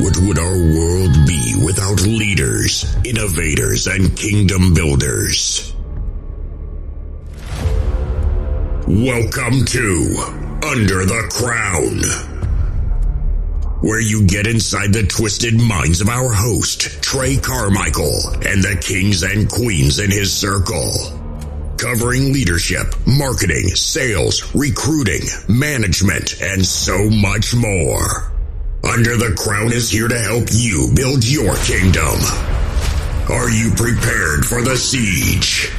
What would our world be without leaders, innovators, and kingdom builders? Welcome to Under the Crown, where you get inside the twisted minds of our host, Trey Carmichael, and the kings and queens in his circle. Covering leadership, marketing, sales, recruiting, management, and so much more. Under the Crown is here to help you build your kingdom. Are you prepared for the siege?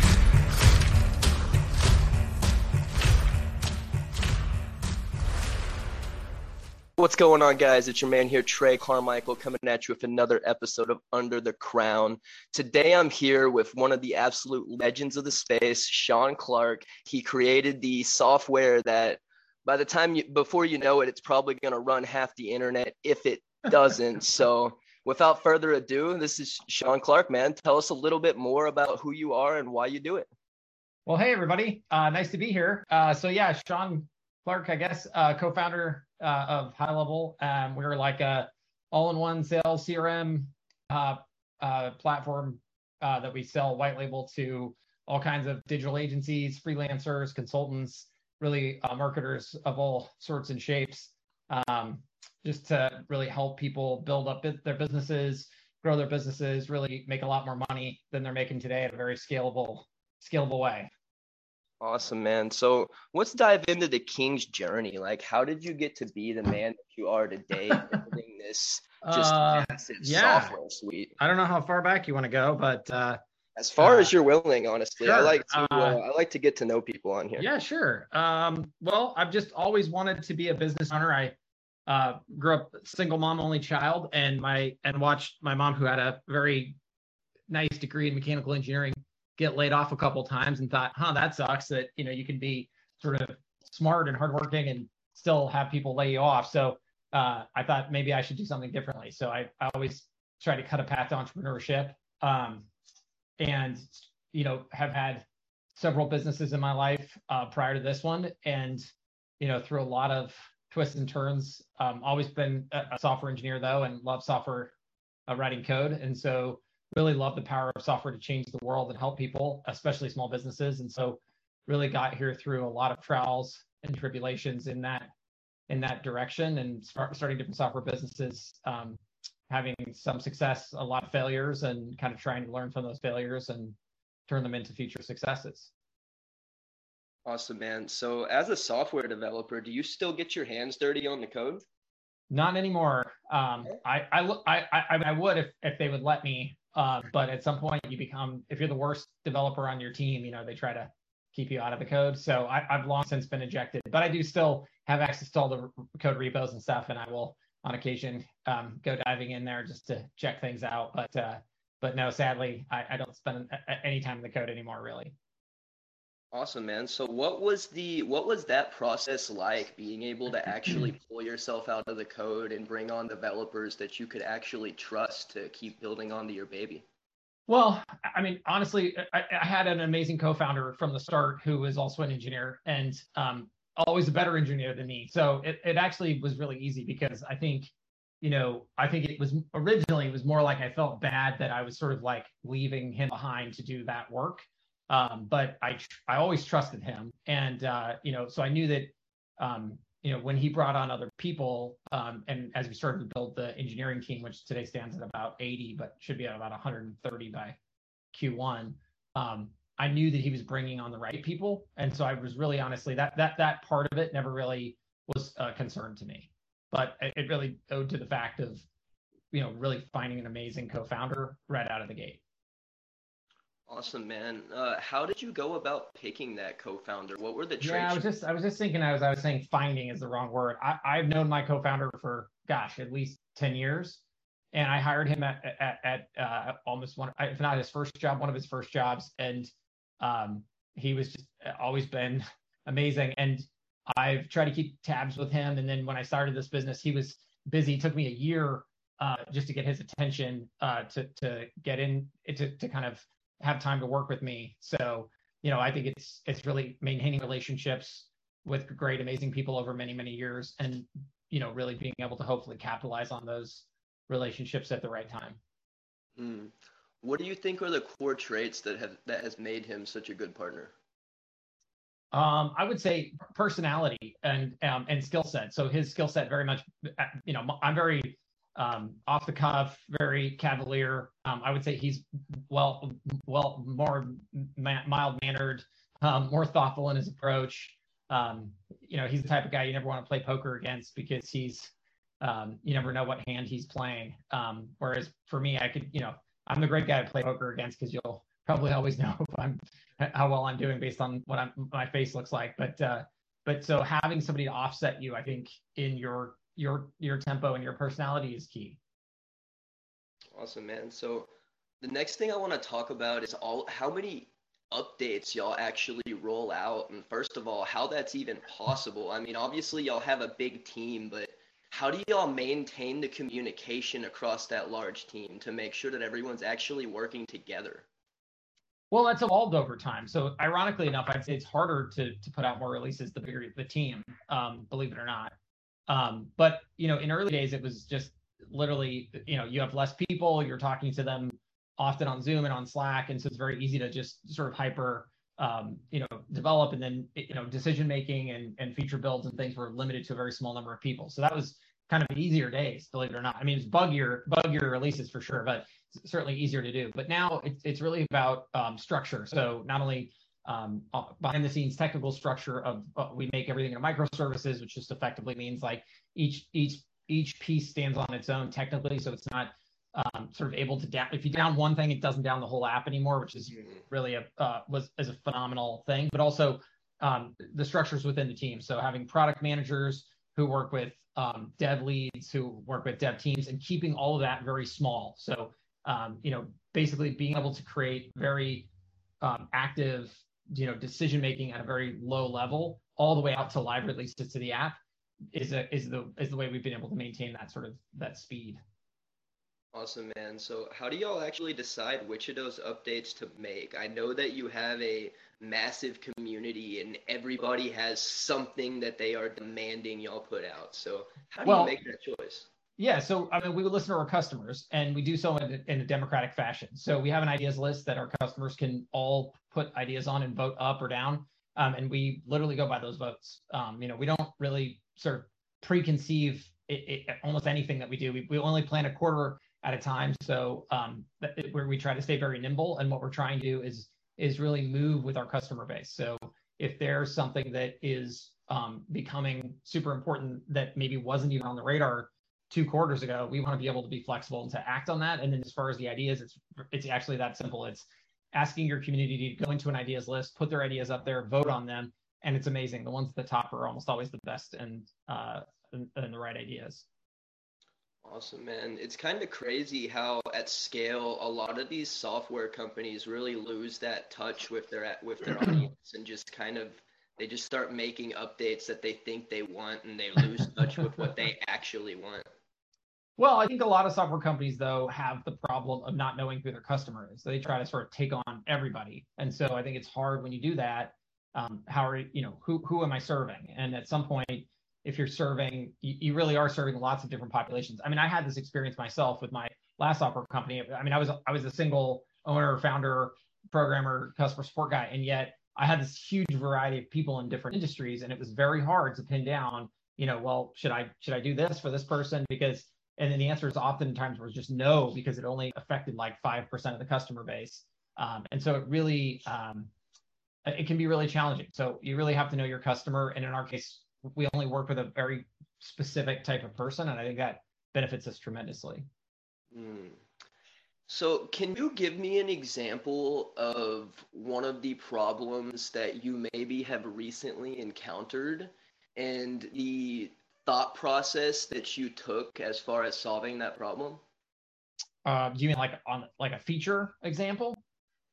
What's going on, guys? It's your man here, Trey Carmichael, coming at you with another episode of Under the Crown. Today, I'm here with one of the absolute legends of the space, Shaun Clark. He created the software that, by the time you, before you know it, it's probably going to run half the internet if it doesn't. so, without further ado, this is Shaun Clark, man. Tell us a little bit more about who you are and why you do it. Well, hey, everybody. Uh, nice to be here. Uh, so, yeah, Shaun Clark, I guess, uh, co-founder uh, of High Level. Um, we're like a all-in-one sales CRM uh, uh, platform uh, that we sell white label to all kinds of digital agencies, freelancers, consultants, really uh, marketers of all sorts and shapes, um, just to really help people build up their businesses, grow their businesses, really make a lot more money than they're making today in a very scalable, scalable way. Awesome, man. So let's dive into the King's journey. Like, how did you get to be the man that you are today, building this just uh, massive yeah. software suite? I don't know how far back you want to go, but uh, as far uh, as you're willing, honestly, sure. I like to uh, I like to get to know people on here. Yeah, sure. Um, well, I've just always wanted to be a business owner. I uh, grew up single mom, only child, and my and watched my mom, who had a very nice degree in mechanical engineering get laid off a couple times and thought, huh, that sucks that, you know, you can be sort of smart and hardworking and still have people lay you off. So uh, I thought maybe I should do something differently. So I, I always try to cut a path to entrepreneurship um, and, you know, have had several businesses in my life uh, prior to this one. And, you know, through a lot of twists and turns, um, always been a, software engineer though, and love software uh, writing code. And so really love the power of software to change the world and help people, especially small businesses. And so really got here through a lot of trials and tribulations in that in that direction and start, starting different software businesses, um, having some success, a lot of failures, and kind of trying to learn from those failures and turn them into future successes. Awesome, man. So, as a software developer, do you still get your hands dirty on the code? Not anymore. Um, I, I, I, I, I would if, if they would let me. Uh, but at some point, you become if you're the worst developer on your team, you know they try to keep you out of the code. So I, have long since been ejected, but I do still have access to all the code repos and stuff, and I will on occasion um, go diving in there just to check things out. But uh, but no, sadly, I, I don't spend any time in the code anymore, really. Awesome, man. So what was the what was that process like being able to actually pull yourself out of the code and bring on developers that you could actually trust to keep building onto your baby? Well, I mean, honestly, I, I had an amazing co-founder from the start who was also an engineer and um, always a better engineer than me. So it, it actually was really easy because I think, you know, I think it was originally it was more like I felt bad that I was sort of like leaving him behind to do that work. Um, but I I always trusted him, and uh, you know, so I knew that um, you know when he brought on other people, um, and as we started to build the engineering team, which today stands at about 80, but should be at about 130 by Q1. Um, I knew that he was bringing on the right people, and so I was really honestly that that that part of it never really was a concern to me, but it, it really owed to the fact of you know really finding an amazing co-founder right out of the gate. Awesome, man. Uh, how did you go about picking that co-founder? What were the traits? Yeah, I was just I was just thinking as I was saying finding is the wrong word. I, I've known my co-founder for gosh at least ten years, and I hired him at at, at uh, almost one if not his first job, one of his first jobs, and um, he was just uh, always been amazing. And I've tried to keep tabs with him. And then when I started this business, he was busy. It took me a year uh, just to get his attention uh, to to get in to to kind of have time to work with me. So, you know, I think it's it's really maintaining relationships with great, amazing people over many, many years, and you know, really being able to hopefully capitalize on those relationships at the right time. Hmm. What do you think are the core traits that have that has made him such a good partner? Um, I would say personality and um, and skill set. So his skill set very much, uh, you know, I'm very um, off the cuff, very cavalier. Um, I would say he's well, well, more ma- mild mannered, um, more thoughtful in his approach. Um, you know, he's the type of guy you never want to play poker against because he's, you never know what hand he's playing. Whereas for me, I could, you know, I'm the great guy to play poker against because you'll probably always know if I'm how well I'm doing based on what I'm, my face looks like. But uh, but so having somebody to offset you, I think, in your your your tempo and your personality is key. Awesome, man. So the next thing I want to talk about is all how many updates y'all actually roll out and first of all how that's even possible i mean obviously y'all have a big team but how do y'all maintain the communication across that large team to make sure that everyone's actually working together? Well that's evolved over time. So ironically enough i'd say it's harder to, to put out more releases the bigger the team um, believe it or not. Um, but you know in early days it was just literally you know you have less people you're talking to them often on Zoom and on Slack, and so it's very easy to just sort of hyper, um, you know, develop and then you know decision making and and feature builds and things were limited to a very small number of people. So that was kind of easier days, believe it or not. I mean, it's buggier buggier releases for sure, but certainly easier to do. But now it's it's really about um, structure. So not only um, uh, behind the scenes technical structure of uh, we make everything in microservices, which just effectively means like each each each piece stands on its own technically, so it's not um, sort of able to down. If you down one thing, it doesn't down the whole app anymore, which is mm-hmm. really a uh, was is a phenomenal thing. But also um, the structures within the team. So having product managers who work with um, dev leads, who work with dev teams, and keeping all of that very small. So um, you know, basically being able to create very um, active, you know, decision making at a very low level, all the way out to live releases to the app, is a, is the is the way we've been able to maintain that sort of that speed. Awesome, man. So, how do y'all actually decide which of those updates to make? I know that you have a massive community and everybody has something that they are demanding y'all put out. So, how do well, you make that choice? Yeah, so I mean, we would listen to our customers, and we do so in a, in a democratic fashion. So we have an ideas list that our customers can all put ideas on and vote up or down, um, and we literally go by those votes. Um, you know, we don't really sort of preconceive it, it, almost anything that we do. We, we only plan a quarter at a time. So um, where we try to stay very nimble, and what we're trying to do is is really move with our customer base. So if there's something that is um, becoming super important that maybe wasn't even on the radar two quarters ago, we want to be able to be flexible and to act on that. And then as far as the ideas, it's it's actually that simple. It's asking your community to go into an ideas list, put their ideas up there, vote on them, and it's amazing. The ones at the top are almost always the best and uh, and, and the right ideas. Awesome, man. It's kind of crazy how at scale a lot of these software companies really lose that touch with their with their audience and just kind of they just start making updates that they think they want and they lose touch with what they actually want. Well, I think a lot of software companies though have the problem of not knowing who their customer is. So they try to sort of take on everybody, and so I think it's hard when you do that. Um, how are you know who who am I serving? And at some point, if you're serving, you, you, really are serving lots of different populations. I mean, I had this experience myself with my last software company. I mean, I was I was a single owner, founder, programmer, customer support guy, and yet I had this huge variety of people in different industries, and it was very hard to pin down. You know, well, should I should I do this for this person because and then the answer is oftentimes was just no because it only affected like five percent of the customer base, um, and so it really um, it can be really challenging. So you really have to know your customer, and in our case, we only work with a very specific type of person, and I think that benefits us tremendously. Mm. So, can you give me an example of one of the problems that you maybe have recently encountered and the thought process that you took as far as solving that problem? Uh, do you mean like on like a feature example?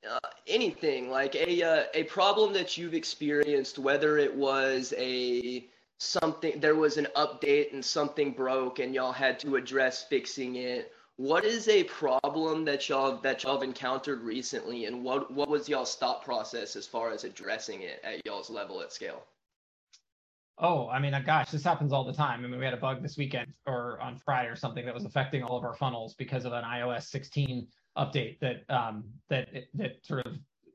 Uh, anything like a uh, a problem that you've experienced, whether it was a something there was an update and something broke and y'all had to address fixing it what is a problem that y'all that y'all have encountered recently and what what was y'all's thought process as far as addressing it at y'all's level at scale Oh, I mean, uh, gosh, this happens all the time. I mean, we had a bug this weekend or on Friday or something that was affecting all of our funnels because of an iOS 16 update that um, that that sort of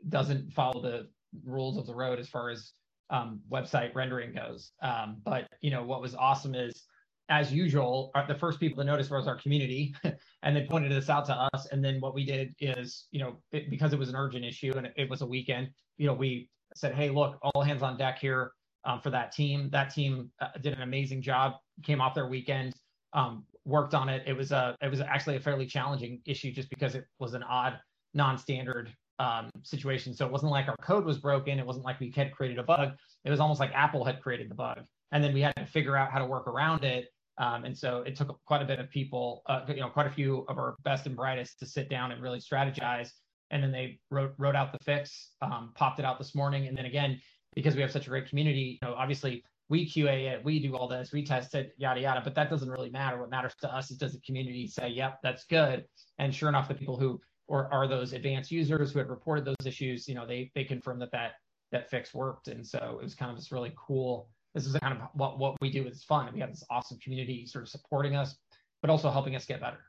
doesn't follow the rules of the road as far as um, website rendering goes. Um, but you know, what was awesome is, as usual, our, the first people to notice was our community, and they pointed this out to us. And then what we did is, you know, it, because it was an urgent issue and it, it was a weekend, you know, we said, hey, look, all hands on deck here um, for that team. That team uh, did an amazing job. Came off their weekend, um, worked on it. It was a it was actually a fairly challenging issue just because it was an odd, non-standard um, situation. So it wasn't like our code was broken. It wasn't like we had created a bug. It was almost like Apple had created the bug, and then we had to figure out how to work around it. Um, and so it took quite a bit of people, uh, you know, quite a few of our best and brightest to sit down and really strategize. And then they wrote wrote out the fix, um, popped it out this morning, and then again, because we have such a great community, you know, obviously we QA it, we do all this, we test it, yada yada. But that doesn't really matter. What matters to us is does the community say, "Yep, that's good," and sure enough, the people who or are those advanced users who had reported those issues, you know, they they confirmed that that that fix worked, and so it was kind of this really cool. This is kind of what what we do. is fun. We have this awesome community sort of supporting us, but also helping us get better.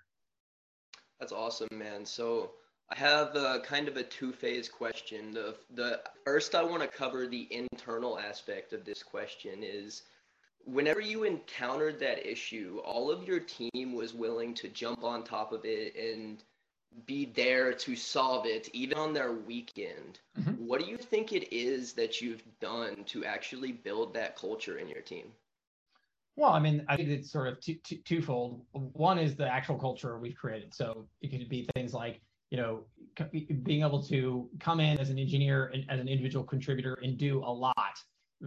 That's awesome, man. So I have a, kind of a two-phase question. The the first I want to cover the internal aspect of this question is whenever you encountered that issue, all of your team was willing to jump on top of it and be there to solve it even on their weekend. Mm-hmm. What do you think it is that you've done to actually build that culture in your team? Well, I mean, I think it's sort of two, two, twofold. One is the actual culture we've created. So it could be things like you know, being able to come in as an engineer and as an individual contributor and do a lot.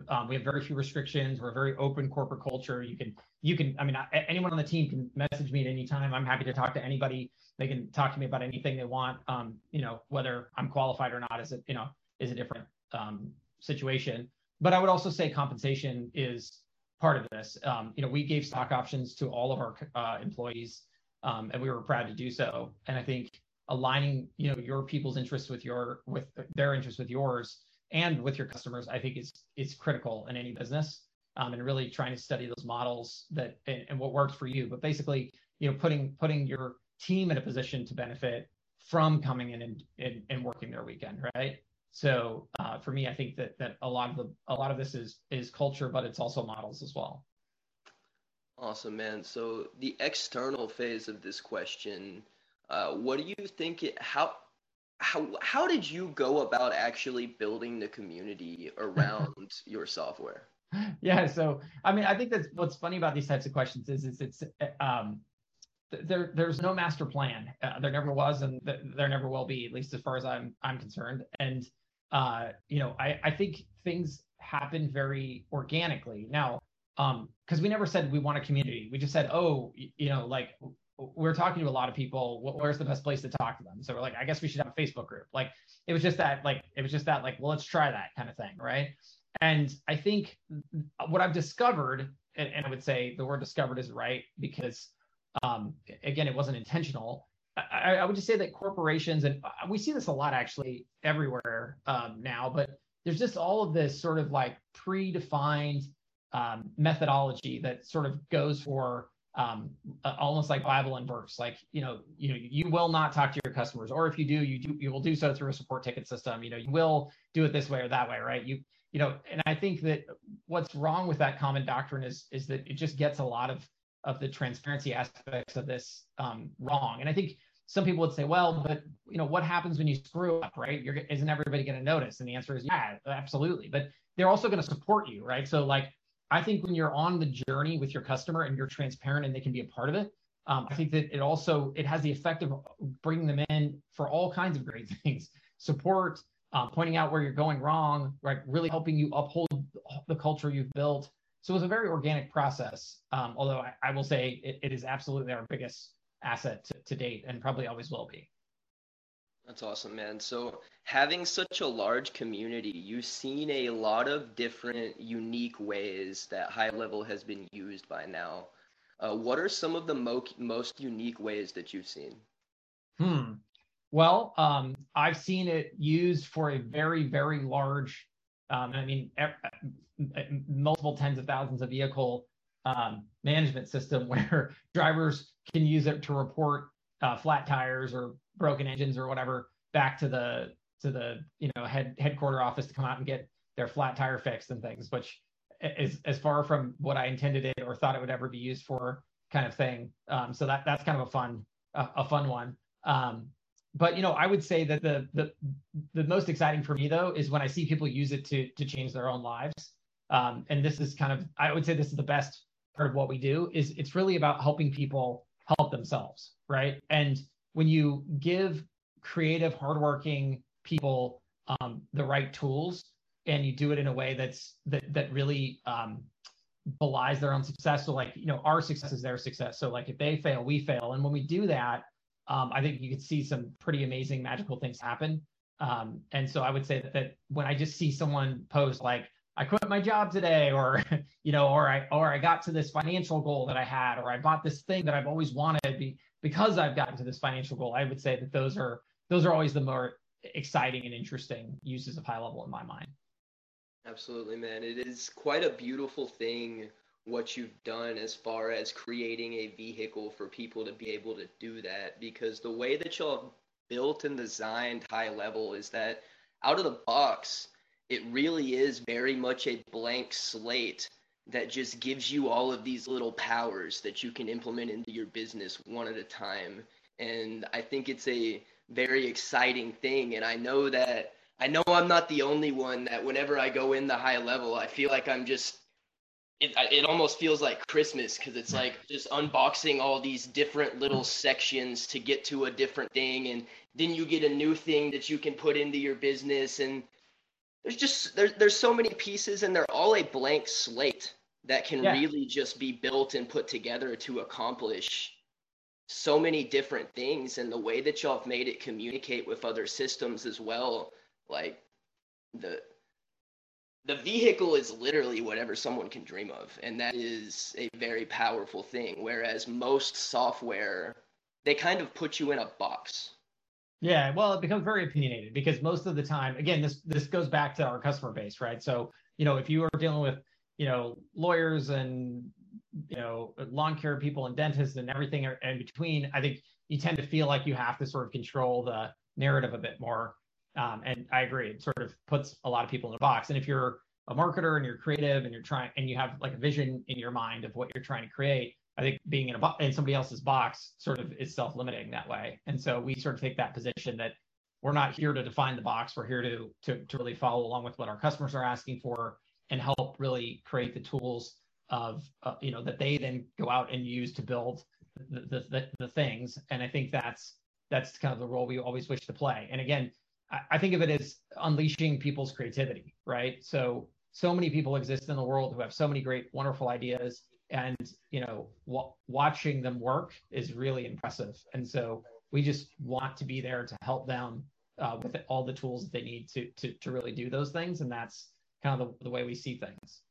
Um, we have very few restrictions. We're a very open corporate culture. You can, you can, I mean, anyone on the team can message me at any time. I'm happy to talk to anybody. They can talk to me about anything they want. Um, you know, whether I'm qualified or not is it, you know, is a different um, situation. But I would also say compensation is part of this. Um, you know, we gave stock options to all of our uh, employees, um, and we were proud to do so. And I think aligning you know your people's interests with your with their interests with yours and with your customers i think is is critical in any business um, and really trying to study those models that and, and, what works for you but basically you know putting putting your team in a position to benefit from coming in and, and, and working their weekend right so uh, for me i think that that a lot of the a lot of this is is culture but it's also models as well awesome man so the external phase of this question uh, what do you think? It, how how how did you go about actually building the community around your software? Yeah, so I mean, I think that's what's funny about these types of questions is is it's um, there there's no master plan. Uh, there never was, and th- there never will be, at least as far as I'm I'm concerned. And uh, you know, I I think things happen very organically now. Um, because we never said we want a community. We just said, oh, you know, like we're talking to a lot of people. Where's the best place to talk to them? So we're like, I guess we should have a Facebook group. Like it was just that, like it was just that, like, well, let's try that kind of thing, right? And I think what I've discovered, and, and I would say the word discovered is right because, um, again, it wasn't intentional. I, I, would just say that corporations, and uh, we see this a lot actually everywhere um, now, but there's just all of this sort of like predefined um, methodology that sort of goes for um, almost like Bible and verse. Like, you know, you know, you will not talk to your customers, or if you do, you do, you will do so through a support ticket system. You know, you will do it this way or that way, right? You, you know, and I think that what's wrong with that common doctrine is is that it just gets a lot of of the transparency aspects of this um, wrong. And I think some people would say, well, but you know, what happens when you screw up, right? You're, isn't everybody going to notice? And the answer is, yeah, absolutely. But they're also going to support you, right? So like I think when you're on the journey with your customer and you're transparent and they can be a part of it, um, I think that it also it has the effect of bringing them in for all kinds of great things, support, uh, pointing out where you're going wrong, right? Really helping you uphold the culture you've built. So it was a very organic process. Um, although I, I, will say it, it is absolutely our biggest asset to, to date and probably always will be. That's awesome, man. So, having such a large community, you've seen a lot of different unique ways that high level has been used by now. Uh, what are some of the mo- most unique ways that you've seen? Hmm. Well, um, I've seen it used for a very, very large Um, I mean, multiple tens of thousands of vehicle um, management system where drivers can use it to report uh, flat tires or broken engines or whatever back to the to the you know head headquarter office to come out and get their flat tire fixed and things, which is as far from what I intended it or thought it would ever be used for kind of thing. Um, so that that's kind of a fun a, a fun one. Um, but you know, I would say that the the the most exciting for me though is when I see people use it to to change their own lives. Um, and this is kind of I would say this is the best part of what we do is it's really about helping people help themselves, right? And when you give creative, hardworking people um, the right tools and you do it in a way that's that that really um, belies their own success. So like you know, our success is their success. So like if they fail, we fail. And when we do that, um, I think you could see some pretty amazing magical things happen. Um, and so I would say that, that when I just see someone post like I quit my job today, or you know, or I or I got to this financial goal that I had, or I bought this thing that I've always wanted be, because I've gotten to this financial goal. I would say that those are those are always the more exciting and interesting uses of high level in my mind. Absolutely, man. It is quite a beautiful thing what you've done as far as creating a vehicle for people to be able to do that because the way that y'all built and designed high level is that out of the box it really is very much a blank slate that just gives you all of these little powers that you can implement into your business one at a time. And i think it's a very exciting thing. And i know that I know I'm not the only one that whenever I go in the high level, I feel like I'm just it, it almost feels like Christmas because it's like just unboxing all these different little sections to get to a different thing, and then you get a new thing that you can put into your business, and there's just there's there's so many pieces, and they're all a blank slate that can yeah. really just be built and put together to accomplish so many different things, and the way that y'all have made it communicate with other systems as well like the the vehicle is literally whatever someone can dream of, and that is a very powerful thing. Whereas most software, they kind of put you in a box. Yeah, well, it becomes very opinionated because most of the time, again, this this goes back to our customer base, right? So, you know, if you are dealing with, you know, lawyers and you know, lawn care people and dentists and everything in between, I think you tend to feel like you have to sort of control the narrative a bit more. Um, and I agree, it sort of puts a lot of people in a box. And if you're a marketer and you're creative and you're trying and you have like a vision in your mind of what you're trying to create, I think being in a bo- in somebody else's box sort of is self-limiting that way. And so we sort of take that position that we're not here to define the box. We're here to to, to really follow along with what our customers are asking for and help really create the tools of uh, you know that they then go out and use to build the, the, the, the things. And I think that's that's kind of the role we always wish to play. And again, I think of it as unleashing people's creativity, right? So so many people exist in the world who have so many great, wonderful ideas, and you know, w- watching them work is really impressive. And so we just want to be there to help them uh, with all the tools that they need to to to really do those things, and that's kind of the, the way we see things.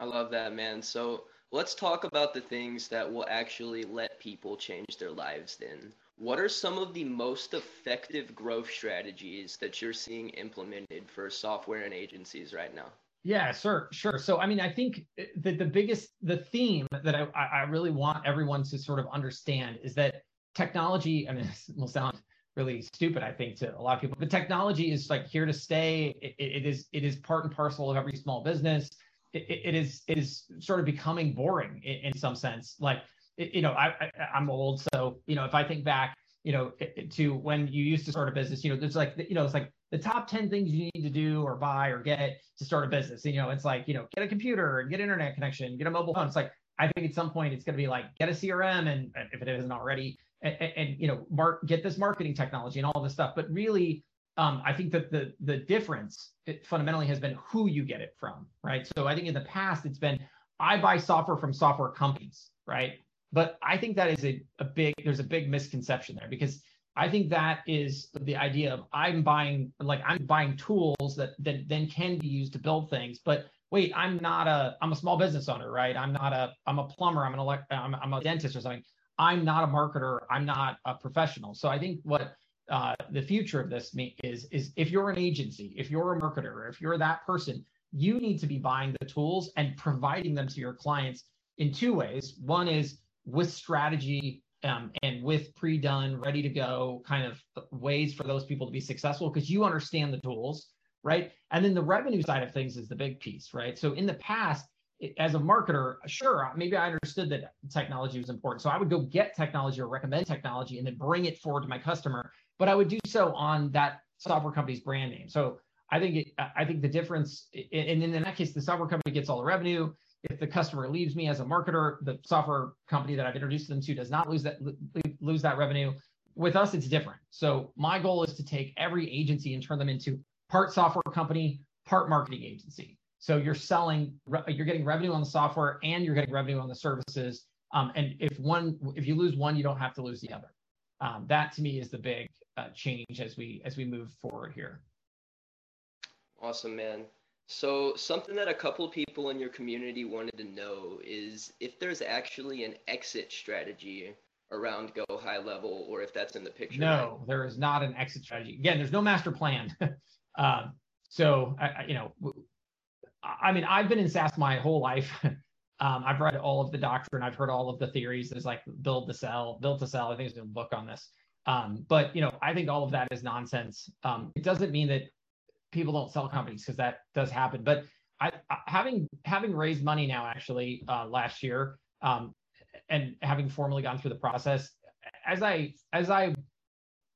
I love that, man. So let's talk about the things that will actually let people change their lives then what are some of the most effective growth strategies that you're seeing implemented for software and agencies right now? Yeah, sure, sure. So, I mean, I think eh, that the biggest, the theme that I, I really want everyone to sort of understand is that technology, I mean, this will sound really stupid, I think, to a lot of people, but technology is like here to stay. it, it is, it is part and parcel of every small business. It, it is, it is sort of becoming boring in, in some sense. Like you know, I, I I'm old, so you know, if I think back, you know, to when you used to start a business, you know, there's like, you know, it's like the top 10 things you need to do or buy or get to start a business. And, you know, it's like, you know, get a computer and get internet connection, get a mobile phone. It's like, I think at some point it's going to be like, get a CRM and if it isn't already, and, and you know, mark, get this marketing technology and all this stuff. But really, um, I think that the the difference fundamentally has been who you get it from, right? So I think in the past it's been I buy software from software companies, right? But I think that is a, a big, there's a big misconception there because I think that is the idea of I'm buying, like I'm buying tools that, that then can be used to build things. But wait, I'm not a, I'm a small business owner, right? I'm not a, I'm a plumber, I'm an elect, I'm, I'm a dentist or something. I'm not a marketer. I'm not a professional. So I think what uh, the future of this is is if you're an agency, if you're a marketer, if you're that person, you need to be buying the tools and providing them to your clients in two ways. One is with strategy um, and with pre-done, ready to go kind of ways for those people to be successful because you understand the tools, right? And then the revenue side of things is the big piece, right? So in the past, as a marketer, sure, maybe I understood that technology was important. So I would go get technology or recommend technology and then bring it forward to my customer, but I would do so on that software company's brand name. So I think it, I think the difference, and in that case, the software company gets all the revenue. If the customer leaves me as a marketer, the software company that I've introduced them to does not lose that lose that revenue. With us, it's different. So my goal is to take every agency and turn them into part software company, part marketing agency. So you're selling, you're getting revenue on the software and you're getting revenue on the services. Um, and if one, if you lose one, you don't have to lose the other. Um, that to me is the big uh, change as we as we move forward here. Awesome, man. So something that a couple of people in your community wanted to know is if there's actually an exit strategy around Go High Level, or if that's in the picture. No, there is not an exit strategy. Again, there's no master plan. um, so I, you know, I mean, I've been in SaaS my whole life. um, I've read all of the doctrine. I've heard all of the theories. There's like build to sell, build to sell. I think there's a book on this. Um, but you know, I think all of that is nonsense. Um, it doesn't mean that people don't sell companies because that does happen. But I, having having raised money now actually uh, last year um, and having formally gone through the process, as I as I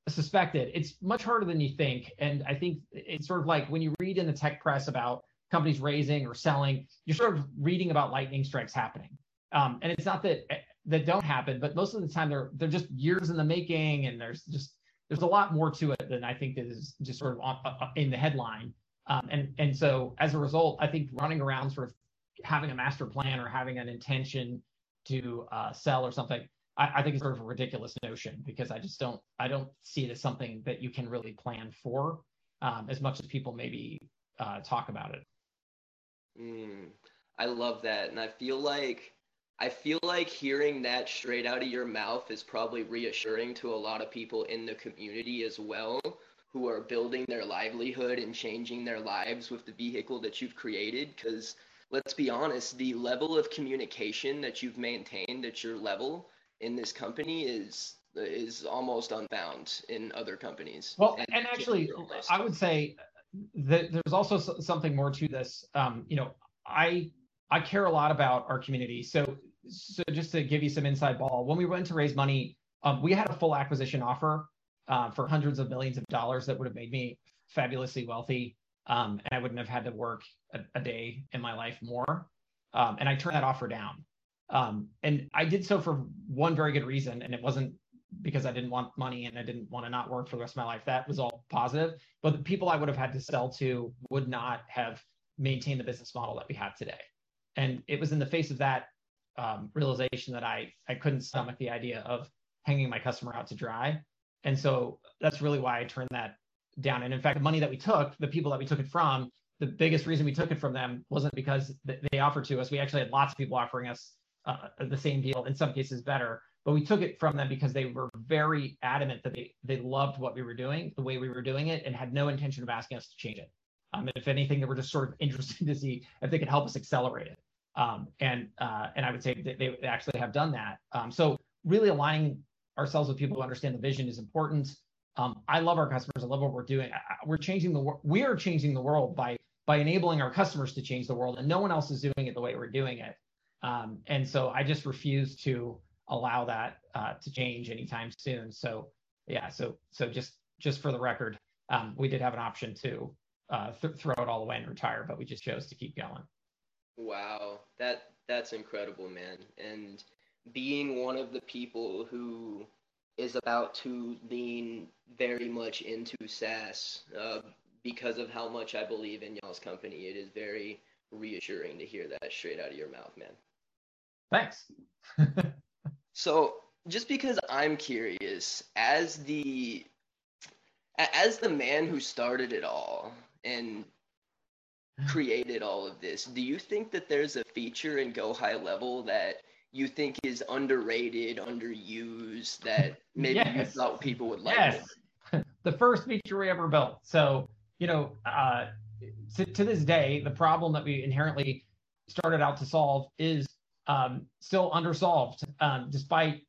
suspected, it's much harder than you think. And I think it's sort of like when you read in the tech press about companies raising or selling, you're sort of reading about lightning strikes happening. Um, and it's not that that don't happen, but most of the time they're they're just years in the making, and there's just there's a lot more to it than I think is just sort of on, uh, uh, in the headline. Um, and and so as a result, I think running around sort of having a master plan or having an intention to uh, sell or something, I, I think is sort of a ridiculous notion because I just don't I don't see it as something that you can really plan for um, as much as people maybe uh, talk about it. Mm, I love that, and I feel like I feel like hearing that straight out of your mouth is probably reassuring to a lot of people in the community as well who are building their livelihood and changing their lives with the vehicle that you've created. Because let's be honest the level of communication that you've maintained at your level in this company is is almost unfound in other companies. Well and, and actually i would say that there's also something more to this. Um, you know i I care a lot about our community. So so just to give you some inside ball, when we went to raise money, um, we had a full acquisition offer uh, for hundreds of millions of dollars that would have made me fabulously wealthy, um, and I wouldn't have had to work a, a day in my life more. Um, and I turned that offer down, um, and I did so for one very good reason, and it wasn't because I didn't want money and I didn't want to not work for the rest of my life. That was all positive, but the people I would have had to sell to would not have maintained the business model that we have today. And it was in the face of that um, realization that I I couldn't stomach the idea of hanging my customer out to dry, and so that's really why I turned that down. And in fact, the money that we took, the people that we took it from, the biggest reason we took it from them wasn't because they offered to us. We actually had lots of people offering us uh, the same deal, in some cases better. But we took it from them because they were very adamant that they they loved what we were doing, the way we were doing it, and had no intention of asking us to change it. Um, if anything, they were just sort of interested to see if they could help us accelerate it. Um, and uh, and I would say they, they actually have done that. Um, so really aligning ourselves with people who understand the vision is important. Um, I love our customers. I love what we're doing. We're changing the world. We are changing the world by by enabling our customers to change the world, and no one else is doing it the way we're doing it. Um, and so I just refuse to allow that uh, to change anytime soon. So yeah, so so just just for the record, um, we did have an option to uh, th- throw it all away and retire, but we just chose to keep going. Wow, that that's incredible, man. And being one of the people who is about to lean very much into SaaS uh, because of how much I believe in y'all's company, it is very reassuring to hear that straight out of your mouth, man. Thanks. so, just because I'm curious, as the as the man who started it all and created all of this. Do you think that there's a feature in Go High Level that you think is underrated, underused, that maybe yes. you thought people would like? Yes. the first feature we ever built. So, you know, uh, to, to this day, the problem that we inherently started out to solve is um, still undersolved, um, despite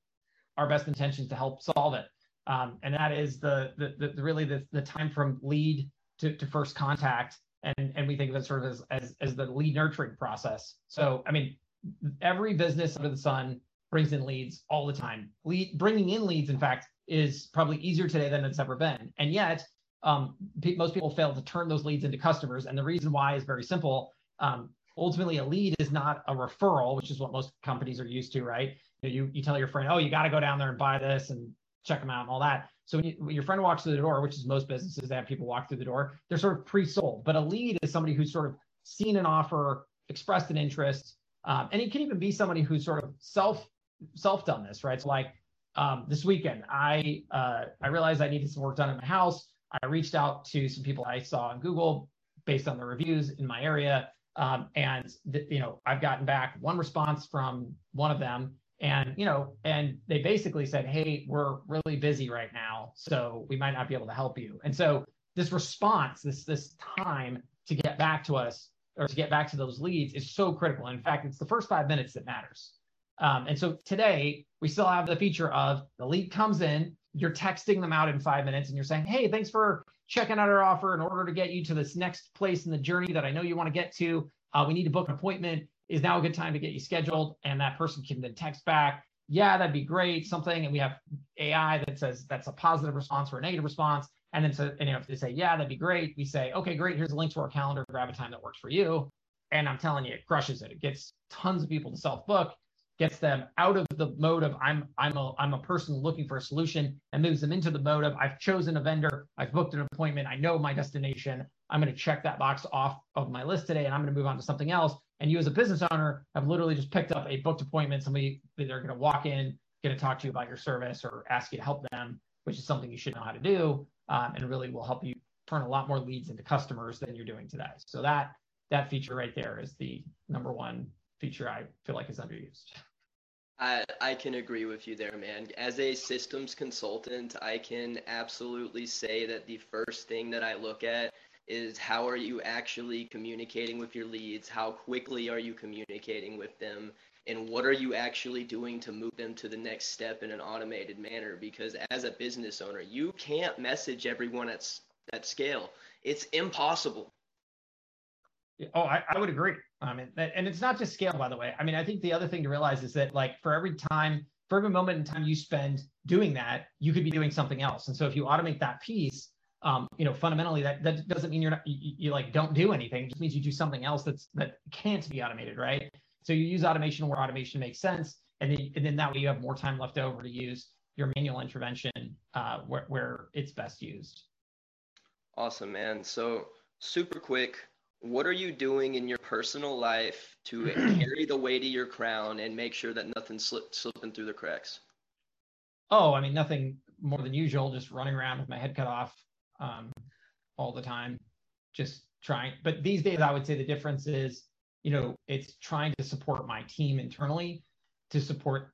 our best intentions to help solve it. Um, and that is the, the, the really the, the time from lead to, to first contact. And, and we think of it sort of as, as, as the lead nurturing process. So, I mean, every business under the sun brings in leads all the time. Lead, bringing in leads, in fact, is probably easier today than it's ever been. And yet, um, pe- most people fail to turn those leads into customers. And the reason why is very simple. Um, ultimately, a lead is not a referral, which is what most companies are used to, right? You, you tell your friend, oh, you got to go down there and buy this and check them out and all that. So when, you, when, your friend walks through the door, which is most businesses that have people walk through the door, they're sort of pre-sold. But a lead is somebody who's sort of seen an offer, expressed an interest, um, and it can even be somebody who's sort of self self done this, right? So like um, this weekend, I uh, I realized I needed some work done in my house. I reached out to some people I saw on Google based on the reviews in my area, um, and th- you know I've gotten back one response from one of them, and you know, and they basically said, "Hey, we're really busy right now, so we might not be able to help you." And so this response, this this time to get back to us or to get back to those leads is so critical. In fact, it's the first five minutes that matters. Um, and so today we still have the feature of the lead comes in, you're texting them out in five minutes and you're saying, Hey, thanks for checking out our offer in order to get you to this next place in the journey that I know you want to get to. Uh, we need to book an appointment. Is now a good time to get you scheduled? And that person can then text back, Yeah, that'd be great. Something. And we have AI that says that's a positive response or a negative response. And then so, and you know, if they say, yeah, that'd be great, we say, okay, great, here's a link to our calendar, grab a time that works for you. And I'm telling you, it crushes it. It gets tons of people to self-book, gets them out of the mode of I'm I'm a I'm a person looking for a solution and moves them into the mode of I've chosen a vendor, I've booked an appointment, I know my destination. I'm going to check that box off of my list today and I'm going to move on to something else. And you as a business owner have literally just picked up a booked appointment. Somebody they're going to walk in, going to talk to you about your service or ask you to help them, which is something you should know how to do um, and really will help you turn a lot more leads into customers than you're doing today. So that that feature right there is the number one feature I feel like is underused. I, I can agree with you there, man. As a systems consultant, I can absolutely say that the first thing that I look at is how are you actually communicating with your leads? How quickly are you communicating with them? and what are you actually doing to move them to the next step in an automated manner? Because as a business owner you can't message everyone at that scale. It's impossible. Oh I, I would agree. I mean and it's not just scale by the way. I mean i think the other thing to realize is that like for every time for every moment in time you spend doing that you could be doing something else. And so if you automate that piece um, you know, fundamentally that, that doesn't mean you're not, you, you, like don't do anything. It just means you do something else that's, that can't be automated. Right. So you use automation where automation makes sense, and then, and then that way you have more time left over to use your manual intervention uh, where, where it's best used. Awesome, man. So super quick, what are you doing in your personal life to carry the weight of your crown and make sure that nothing's slip, slipping through the cracks? Oh, I mean, nothing more than usual, just running around with my head cut off um, all the time, just trying. But these days, I would say the difference is you know, it's trying to support my team internally to support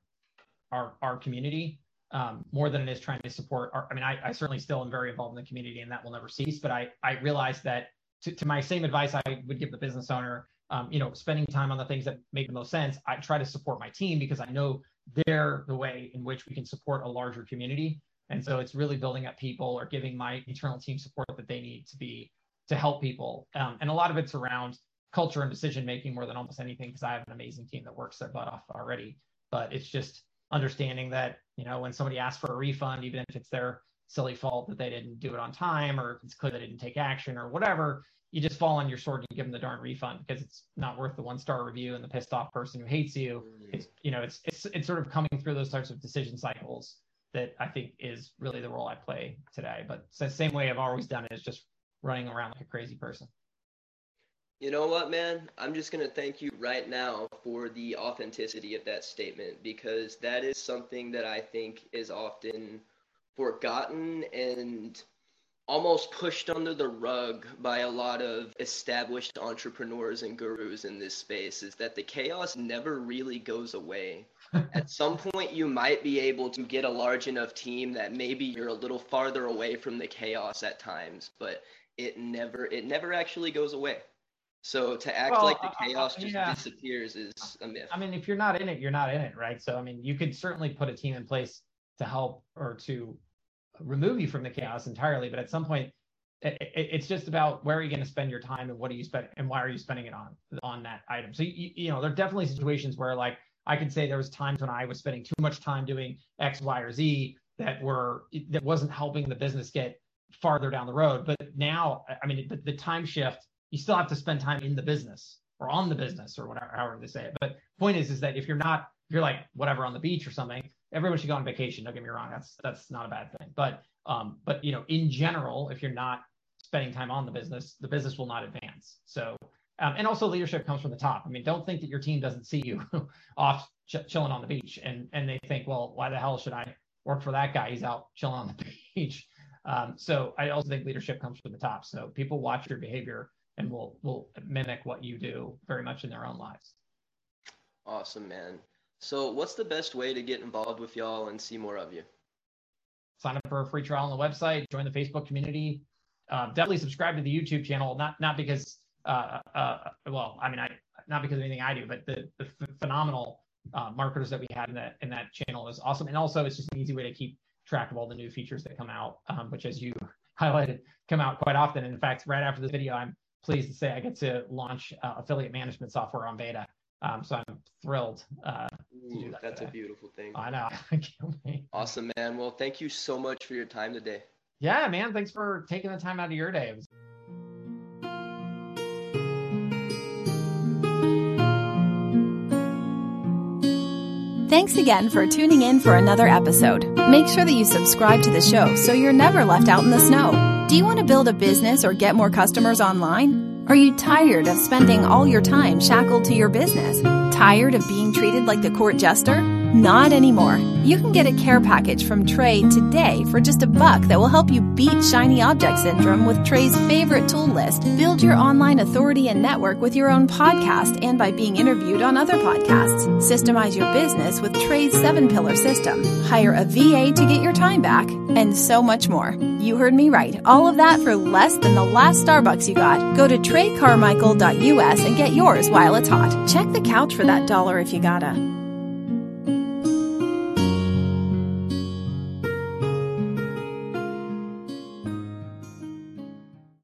our our community um, more than it is trying to support our. I mean, I, I certainly still am very involved in the community, and that will never cease. But I I realize that to, to my same advice I would give the business owner, um, you know, spending time on the things that make the most sense. I try to support my team because I know they're the way in which we can support a larger community. And so it's really building up people or giving my internal team support that they need to be to help people. Um, and a lot of it's around culture and decision making more than almost anything because I have an amazing team that works their butt off already. But it's just understanding that you know when somebody asks for a refund, even if it's their silly fault that they didn't do it on time or if it's clear they didn't take action or whatever, you just fall on your sword and give them the darn refund because it's not worth the one star review and the pissed off person who hates you. Mm. It's you know it's it's it's sort of coming through those types of decision cycles that I think is really the role I play today. But the same way I've always done it is just running around like a crazy person. You know what, man? I'm just going to thank you right now for the authenticity of that statement because that is something that I think is often forgotten and almost pushed under the rug by a lot of established entrepreneurs and gurus in this space is that the chaos never really goes away. At some point you might be able to get a large enough team that maybe you're a little farther away from the chaos at times, but it never it never actually goes away. So to act well, like the chaos uh, just yeah. disappears is a myth. I mean, if you're not in it, you're not in it, right? So I mean, you could certainly put a team in place to help or to remove you from the chaos entirely, but at some point it, it, it's just about where are you going to spend your time and what are you spend and why are you spending it on on that item. So you, you know, there are definitely situations where like I can say there was times when I was spending too much time doing X, Y, or Z that were that wasn't helping the business get farther down the road. But now, I mean, the, the time shift, you still have to spend time in the business or on the business or whatever, however they say it. But point is, is that if you're not, if you're like whatever on the beach or something, everyone should go on vacation. Don't get me wrong, that's that's not a bad thing. But um, but you know, in general, if you're not spending time on the business, the business will not advance. So um, and also leadership comes from the top. I mean, don't think that your team doesn't see you off ch- chilling on the beach and and they think, well, why the hell should I work for that guy? He's out chilling on the beach. Um, so I also think leadership comes from the top. So people watch your behavior and will will mimic what you do very much in their own lives. Awesome, man. So what's the best way to get involved with y'all and see more of you? Sign up for a free trial on the website. Join the Facebook community. Uh, definitely subscribe to the YouTube channel. Not not because uh, uh, well, I mean, I not because of anything I do, but the, the phenomenal uh, marketers that we had in that in that channel is awesome, and also it's just an easy way to keep track of all the new features that come out, um, which, as you highlighted, come out quite often. And in fact, right after this video, I'm pleased to say I get to launch uh, affiliate management software on beta. Um, so I'm thrilled uh, Ooh, that That's today. a beautiful thing. I know. awesome, man. Well, thank you so much for your time today. Yeah, man. Thanks for taking the time out of your day. Thanks again for tuning in for another episode. Make sure that you subscribe to the show so you're never left out in the snow. Do you want to build a business or get more customers online? Are you tired of spending all your time shackled to your business? Tired of being treated like the court jester? Not anymore. You can get a care package from Trey today for just a buck that will help you beat shiny object syndrome with Trey's favorite tool list. Build your online authority and network with your own podcast and by being interviewed on other podcasts. Systemize your business with Trey's seven pillar system. Hire a VA to get your time back and so much more. You heard me right. All of that for less than the last Starbucks you got. Go to treycarmichael.us and get yours while it's hot. Check the couch for that dollar if you gotta.